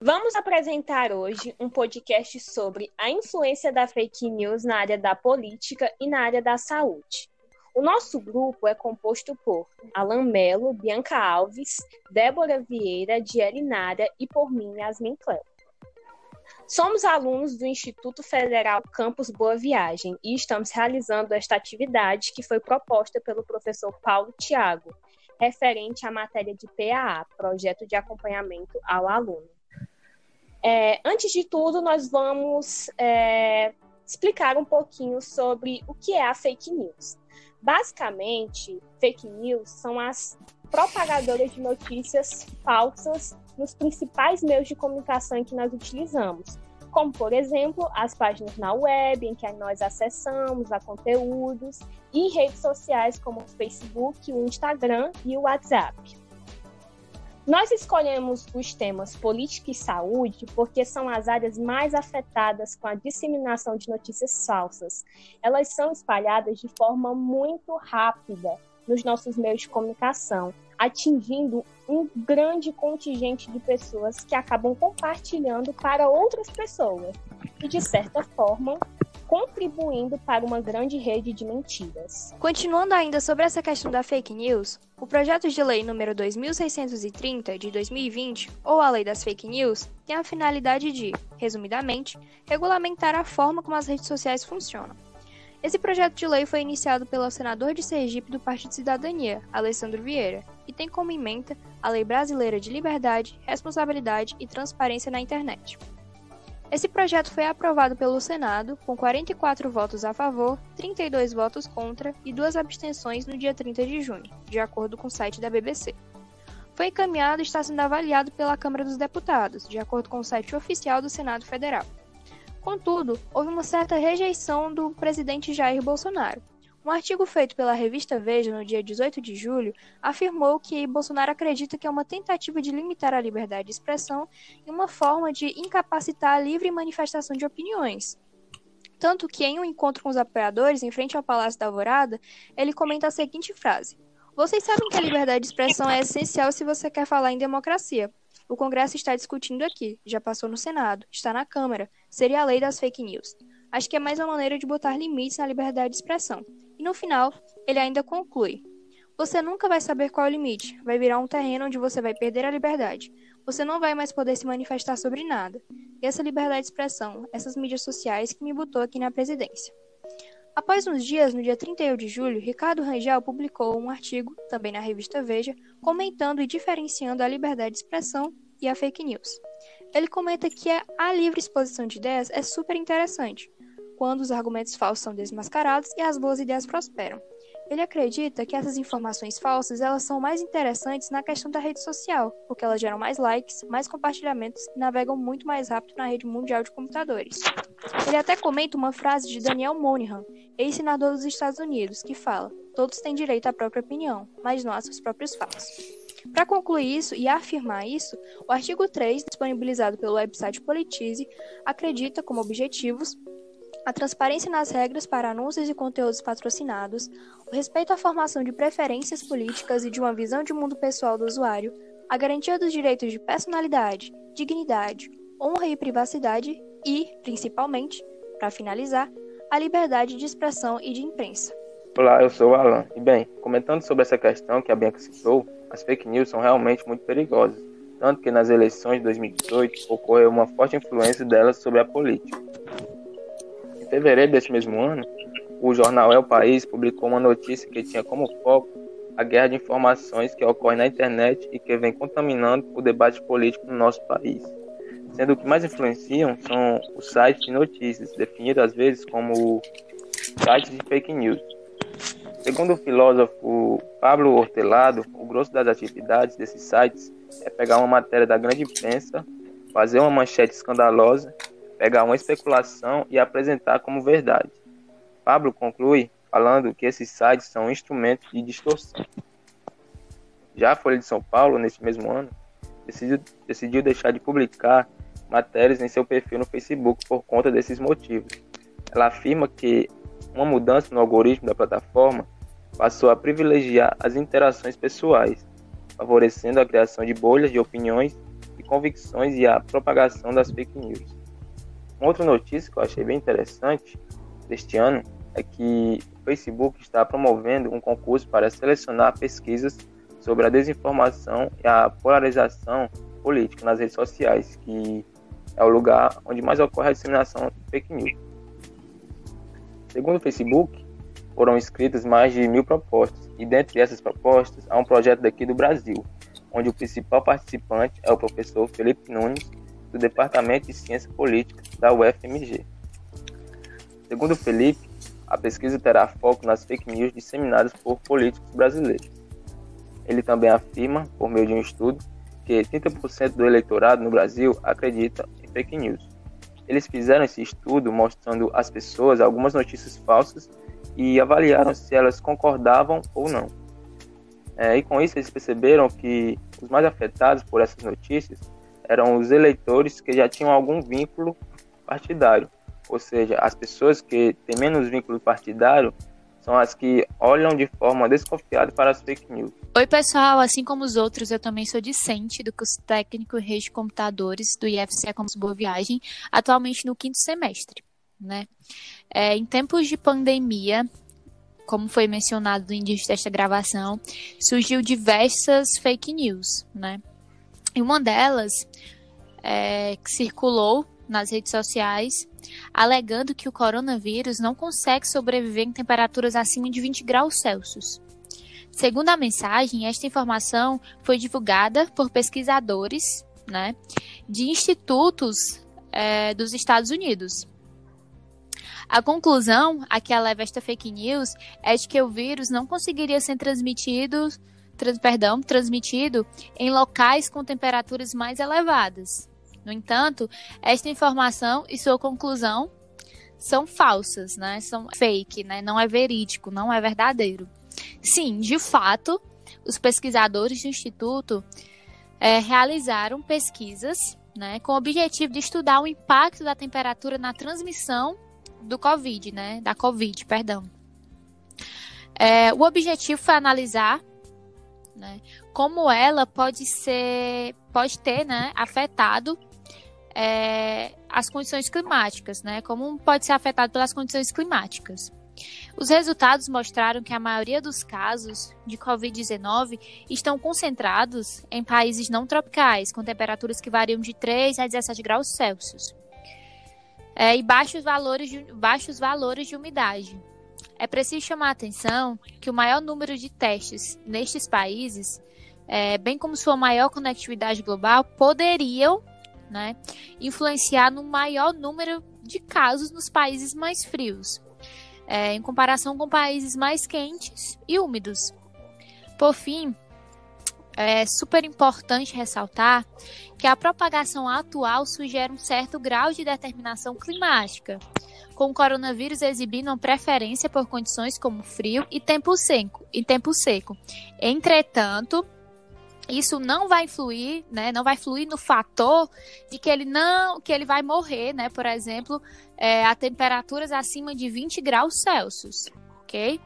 Vamos apresentar hoje um podcast sobre a influência da fake news na área da política e na área da saúde. O nosso grupo é composto por Alan Melo, Bianca Alves, Débora Vieira, Diele Nária e por mim, Yasmin Cleo. Somos alunos do Instituto Federal Campus Boa Viagem e estamos realizando esta atividade que foi proposta pelo professor Paulo Tiago, referente à matéria de PAA, Projeto de Acompanhamento ao Aluno. É, antes de tudo, nós vamos é, explicar um pouquinho sobre o que é a fake news. Basicamente, fake news são as propagadoras de notícias falsas nos principais meios de comunicação que nós utilizamos, como, por exemplo, as páginas na web em que nós acessamos a conteúdos e redes sociais como o Facebook, o Instagram e o WhatsApp. Nós escolhemos os temas política e saúde porque são as áreas mais afetadas com a disseminação de notícias falsas. Elas são espalhadas de forma muito rápida nos nossos meios de comunicação, atingindo um grande contingente de pessoas que acabam compartilhando para outras pessoas e, de certa forma, contribuindo para uma grande rede de mentiras. Continuando ainda sobre essa questão da fake news, o projeto de lei número 2630 de 2020, ou a Lei das Fake News, tem a finalidade de, resumidamente, regulamentar a forma como as redes sociais funcionam. Esse projeto de lei foi iniciado pelo senador de Sergipe do Partido Cidadania, Alessandro Vieira, e tem como emenda a Lei Brasileira de Liberdade, Responsabilidade e Transparência na Internet. Esse projeto foi aprovado pelo Senado com 44 votos a favor, 32 votos contra e duas abstenções no dia 30 de junho, de acordo com o site da BBC. Foi encaminhado e está sendo avaliado pela Câmara dos Deputados, de acordo com o site oficial do Senado Federal. Contudo, houve uma certa rejeição do presidente Jair Bolsonaro, um artigo feito pela revista Veja no dia 18 de julho afirmou que Bolsonaro acredita que é uma tentativa de limitar a liberdade de expressão e uma forma de incapacitar a livre manifestação de opiniões. Tanto que, em um encontro com os apoiadores em frente ao Palácio da Alvorada, ele comenta a seguinte frase: Vocês sabem que a liberdade de expressão é essencial se você quer falar em democracia. O Congresso está discutindo aqui, já passou no Senado, está na Câmara, seria a lei das fake news. Acho que é mais uma maneira de botar limites na liberdade de expressão. E no final, ele ainda conclui: Você nunca vai saber qual é o limite, vai virar um terreno onde você vai perder a liberdade. Você não vai mais poder se manifestar sobre nada. E essa liberdade de expressão, essas mídias sociais que me botou aqui na presidência. Após uns dias, no dia 31 de julho, Ricardo Rangel publicou um artigo, também na revista Veja, comentando e diferenciando a liberdade de expressão e a fake news. Ele comenta que a livre exposição de ideias é super interessante, quando os argumentos falsos são desmascarados e as boas ideias prosperam. Ele acredita que essas informações falsas elas são mais interessantes na questão da rede social, porque elas geram mais likes, mais compartilhamentos e navegam muito mais rápido na rede mundial de computadores. Ele até comenta uma frase de Daniel Moynihan, ex-senador dos Estados Unidos, que fala: Todos têm direito à própria opinião, mas não seus próprios fatos. Para concluir isso e afirmar isso, o artigo 3, disponibilizado pelo website Politize, acredita como objetivos a transparência nas regras para anúncios e conteúdos patrocinados, o respeito à formação de preferências políticas e de uma visão de mundo pessoal do usuário, a garantia dos direitos de personalidade, dignidade, honra e privacidade e, principalmente, para finalizar, a liberdade de expressão e de imprensa. Olá, eu sou o Alan. E bem, comentando sobre essa questão que a Bianca citou, as fake news são realmente muito perigosas, tanto que nas eleições de 2018 ocorreu uma forte influência delas sobre a política fevereiro deste mesmo ano, o jornal É o País publicou uma notícia que tinha como foco a guerra de informações que ocorre na internet e que vem contaminando o debate político no nosso país. Sendo que mais influenciam são os sites de notícias, definidos às vezes como sites de fake news. Segundo o filósofo Pablo Hortelado, o grosso das atividades desses sites é pegar uma matéria da grande imprensa, fazer uma manchete escandalosa pegar uma especulação e apresentar como verdade. Pablo conclui falando que esses sites são instrumentos de distorção. Já a Folha de São Paulo, nesse mesmo ano, decidiu, decidiu deixar de publicar matérias em seu perfil no Facebook por conta desses motivos. Ela afirma que uma mudança no algoritmo da plataforma passou a privilegiar as interações pessoais, favorecendo a criação de bolhas de opiniões e convicções e a propagação das fake news. Uma outra notícia que eu achei bem interessante deste ano é que o Facebook está promovendo um concurso para selecionar pesquisas sobre a desinformação e a polarização política nas redes sociais, que é o lugar onde mais ocorre a disseminação de fake news. Segundo o Facebook, foram escritas mais de mil propostas, e dentre essas propostas há um projeto daqui do Brasil, onde o principal participante é o professor Felipe Nunes, do Departamento de Ciência Política da UFMG. Segundo Felipe, a pesquisa terá foco nas fake news disseminadas por políticos brasileiros. Ele também afirma, por meio de um estudo, que 30% do eleitorado no Brasil acredita em fake news. Eles fizeram esse estudo mostrando às pessoas algumas notícias falsas e avaliaram se elas concordavam ou não. É, e com isso eles perceberam que os mais afetados por essas notícias eram os eleitores que já tinham algum vínculo partidário, ou seja, as pessoas que têm menos vínculo partidário são as que olham de forma desconfiada para as fake news. Oi, pessoal. Assim como os outros, eu também sou discente do curso técnico em rede de computadores do IFCE Campus Boa Viagem, atualmente no quinto semestre. Né? É, em tempos de pandemia, como foi mencionado no início desta gravação, surgiu diversas fake news, né? E uma delas é, que circulou nas redes sociais, alegando que o coronavírus não consegue sobreviver em temperaturas acima de 20 graus Celsius. Segundo a mensagem, esta informação foi divulgada por pesquisadores né, de institutos é, dos Estados Unidos. A conclusão a que leva esta fake news é de que o vírus não conseguiria ser transmitido trans, perdão, transmitido em locais com temperaturas mais elevadas. No entanto, esta informação e sua conclusão são falsas, né? São fake, né? Não é verídico, não é verdadeiro. Sim, de fato, os pesquisadores do instituto é, realizaram pesquisas, né, com o objetivo de estudar o impacto da temperatura na transmissão do COVID, né, da COVID, perdão. É, o objetivo foi analisar né? Como ela pode ser, pode ter, né, afetado é, as condições climáticas, né? Como pode ser afetado pelas condições climáticas. Os resultados mostraram que a maioria dos casos de Covid-19 estão concentrados em países não tropicais, com temperaturas que variam de 3 a 17 graus Celsius. É, e baixos valores, de, baixos valores de umidade. É preciso chamar a atenção que o maior número de testes nestes países, é, bem como sua maior conectividade global, poderiam né, influenciar no maior número de casos nos países mais frios, é, em comparação com países mais quentes e úmidos. Por fim, é super importante ressaltar que a propagação atual sugere um certo grau de determinação climática, com o coronavírus exibindo preferência por condições como frio e tempo seco. E tempo seco. Entretanto, isso não vai influir, né? Não vai fluir no fator de que ele não, que ele vai morrer, né? Por exemplo, é, a temperaturas acima de 20 graus Celsius, ok?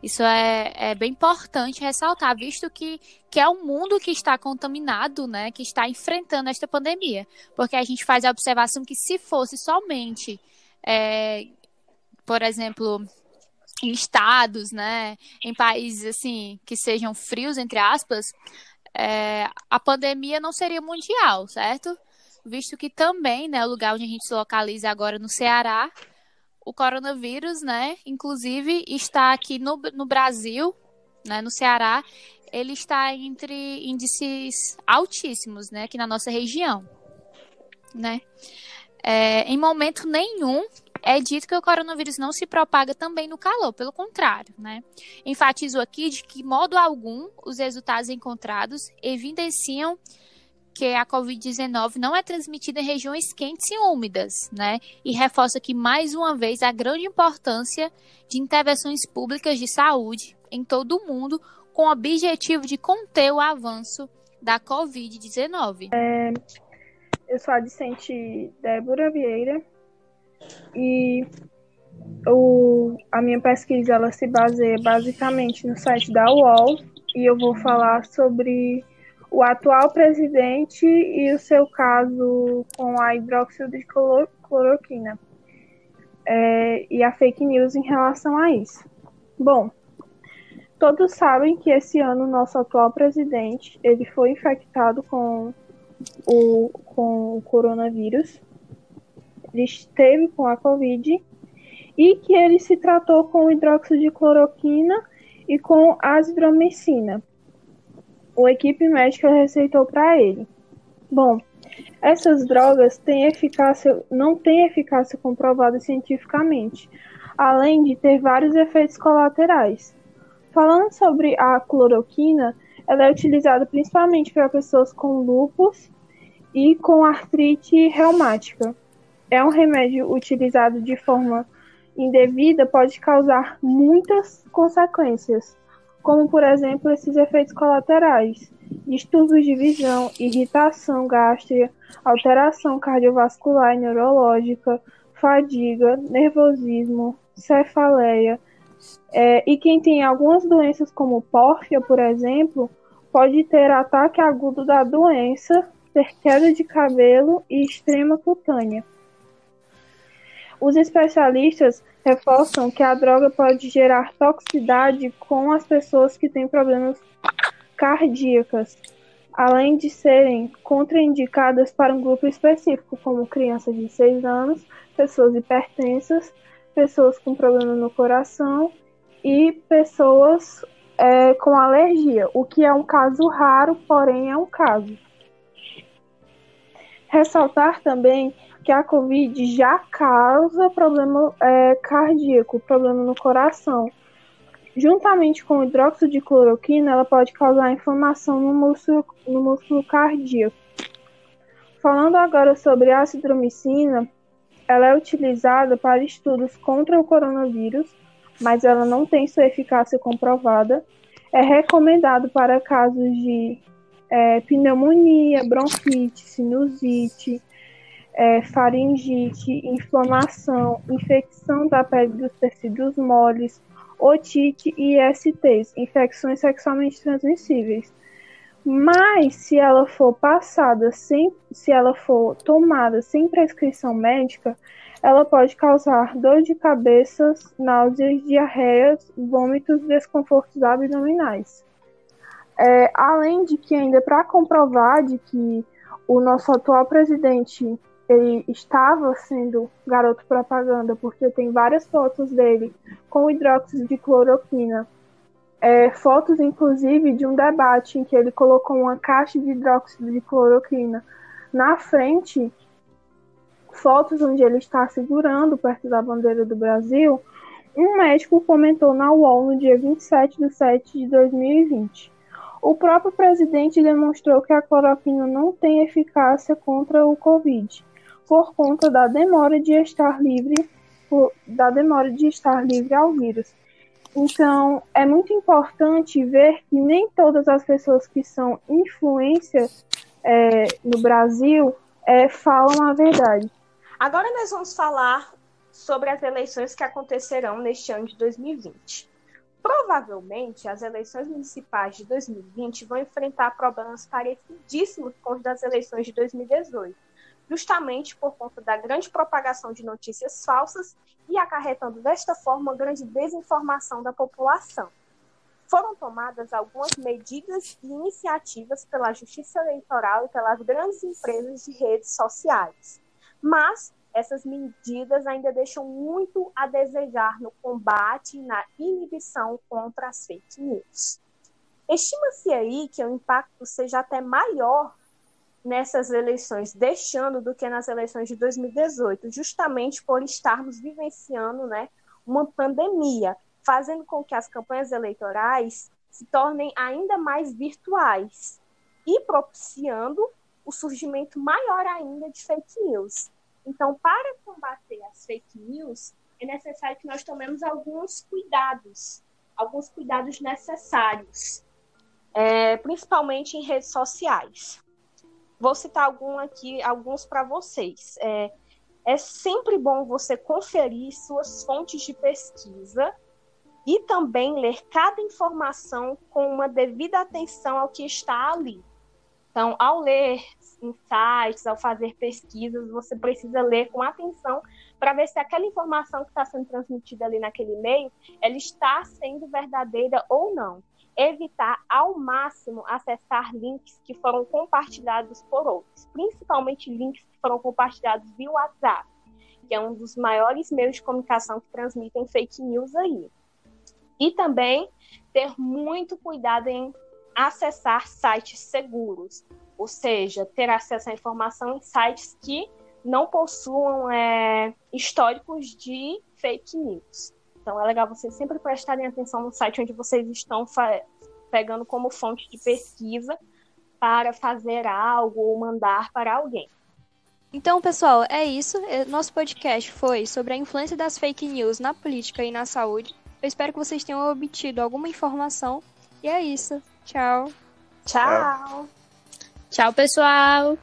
Isso é, é bem importante ressaltar, visto que, que é um mundo que está contaminado, né? Que está enfrentando esta pandemia, porque a gente faz a observação que se fosse somente é, por exemplo, em estados, né, em países assim que sejam frios entre aspas, é, a pandemia não seria mundial, certo? Visto que também, né, o lugar onde a gente se localiza agora no Ceará, o coronavírus, né, inclusive está aqui no, no Brasil, né, no Ceará, ele está entre índices altíssimos, né, aqui na nossa região, né? É, em momento nenhum é dito que o coronavírus não se propaga também no calor, pelo contrário, né? Enfatizo aqui de que, modo algum, os resultados encontrados evidenciam que a Covid-19 não é transmitida em regiões quentes e úmidas, né? E reforça aqui mais uma vez a grande importância de intervenções públicas de saúde em todo o mundo com o objetivo de conter o avanço da Covid-19. É, eu sou a discente Débora Vieira. E o, a minha pesquisa ela se baseia basicamente no site da UOL. E eu vou falar sobre o atual presidente e o seu caso com a hidróxido de cloroquina é, e a fake news em relação a isso. Bom, todos sabem que esse ano nosso atual presidente ele foi infectado com o, com o coronavírus, ele esteve com a Covid e que ele se tratou com hidróxido de cloroquina e com azitromicina. O equipe médica receitou para ele. Bom, essas drogas têm eficácia, não têm eficácia comprovada cientificamente, além de ter vários efeitos colaterais. Falando sobre a cloroquina, ela é utilizada principalmente para pessoas com lúpus e com artrite reumática. É um remédio utilizado de forma indevida, pode causar muitas consequências, como por exemplo esses efeitos colaterais: distúrbios de visão, irritação gástrica, alteração cardiovascular e neurológica, fadiga, nervosismo, cefaleia. É, e quem tem algumas doenças como pórfia, por exemplo, pode ter ataque agudo da doença, ter queda de cabelo e extrema cutânea. Os especialistas reforçam que a droga pode gerar toxicidade com as pessoas que têm problemas cardíacos, além de serem contraindicadas para um grupo específico, como crianças de 6 anos, pessoas hipertensas, pessoas com problema no coração e pessoas é, com alergia, o que é um caso raro, porém é um caso. Ressaltar também que a Covid já causa problema é, cardíaco, problema no coração. Juntamente com o hidróxido de cloroquina, ela pode causar inflamação no músculo, no músculo cardíaco. Falando agora sobre a acitromicina, ela é utilizada para estudos contra o coronavírus, mas ela não tem sua eficácia comprovada. É recomendado para casos de é, pneumonia, bronquite, sinusite, é, faringite, inflamação, infecção da pele dos tecidos moles, otite e ISTs, infecções sexualmente transmissíveis. Mas se ela for passada sem, se ela for tomada sem prescrição médica, ela pode causar dor de cabeça, náuseas, diarreias, vômitos, desconfortos abdominais. É, além de que ainda para comprovar de que o nosso atual presidente ele estava sendo garoto propaganda, porque tem várias fotos dele com hidróxido de cloroquina. É, fotos, inclusive, de um debate em que ele colocou uma caixa de hidróxido de cloroquina na frente, fotos onde ele está segurando perto da bandeira do Brasil. Um médico comentou na UOL no dia 27 de 7 de 2020. O próprio presidente demonstrou que a cloroquina não tem eficácia contra o Covid, por conta da demora de estar livre, da demora de estar livre ao vírus. Então, é muito importante ver que nem todas as pessoas que são influências é, no Brasil é, falam a verdade. Agora nós vamos falar sobre as eleições que acontecerão neste ano de 2020. Provavelmente, as eleições municipais de 2020 vão enfrentar problemas parecidíssimos com os das eleições de 2018, justamente por conta da grande propagação de notícias falsas e acarretando desta forma grande desinformação da população. Foram tomadas algumas medidas e iniciativas pela Justiça Eleitoral e pelas grandes empresas de redes sociais, mas essas medidas ainda deixam muito a desejar no combate e na inibição contra as fake news. Estima-se aí que o impacto seja até maior nessas eleições deste ano do que nas eleições de 2018, justamente por estarmos vivenciando né, uma pandemia, fazendo com que as campanhas eleitorais se tornem ainda mais virtuais e propiciando o surgimento maior ainda de fake news. Então, para combater as fake news, é necessário que nós tomemos alguns cuidados, alguns cuidados necessários, é, principalmente em redes sociais. Vou citar algum aqui, alguns para vocês. É, é sempre bom você conferir suas fontes de pesquisa e também ler cada informação com uma devida atenção ao que está ali. Então, ao ler insights, ao fazer pesquisas, você precisa ler com atenção para ver se aquela informação que está sendo transmitida ali naquele e-mail, ela está sendo verdadeira ou não. Evitar ao máximo acessar links que foram compartilhados por outros, principalmente links que foram compartilhados via WhatsApp, que é um dos maiores meios de comunicação que transmitem fake news aí. E também ter muito cuidado em acessar sites seguros, ou seja, ter acesso à informação em sites que não possuam é, históricos de fake news. Então é legal vocês sempre prestarem atenção no site onde vocês estão pegando como fonte de pesquisa para fazer algo ou mandar para alguém. Então, pessoal, é isso. É, nosso podcast foi sobre a influência das fake news na política e na saúde. Eu espero que vocês tenham obtido alguma informação. E é isso. Tchau. Tchau. Tchau, pessoal.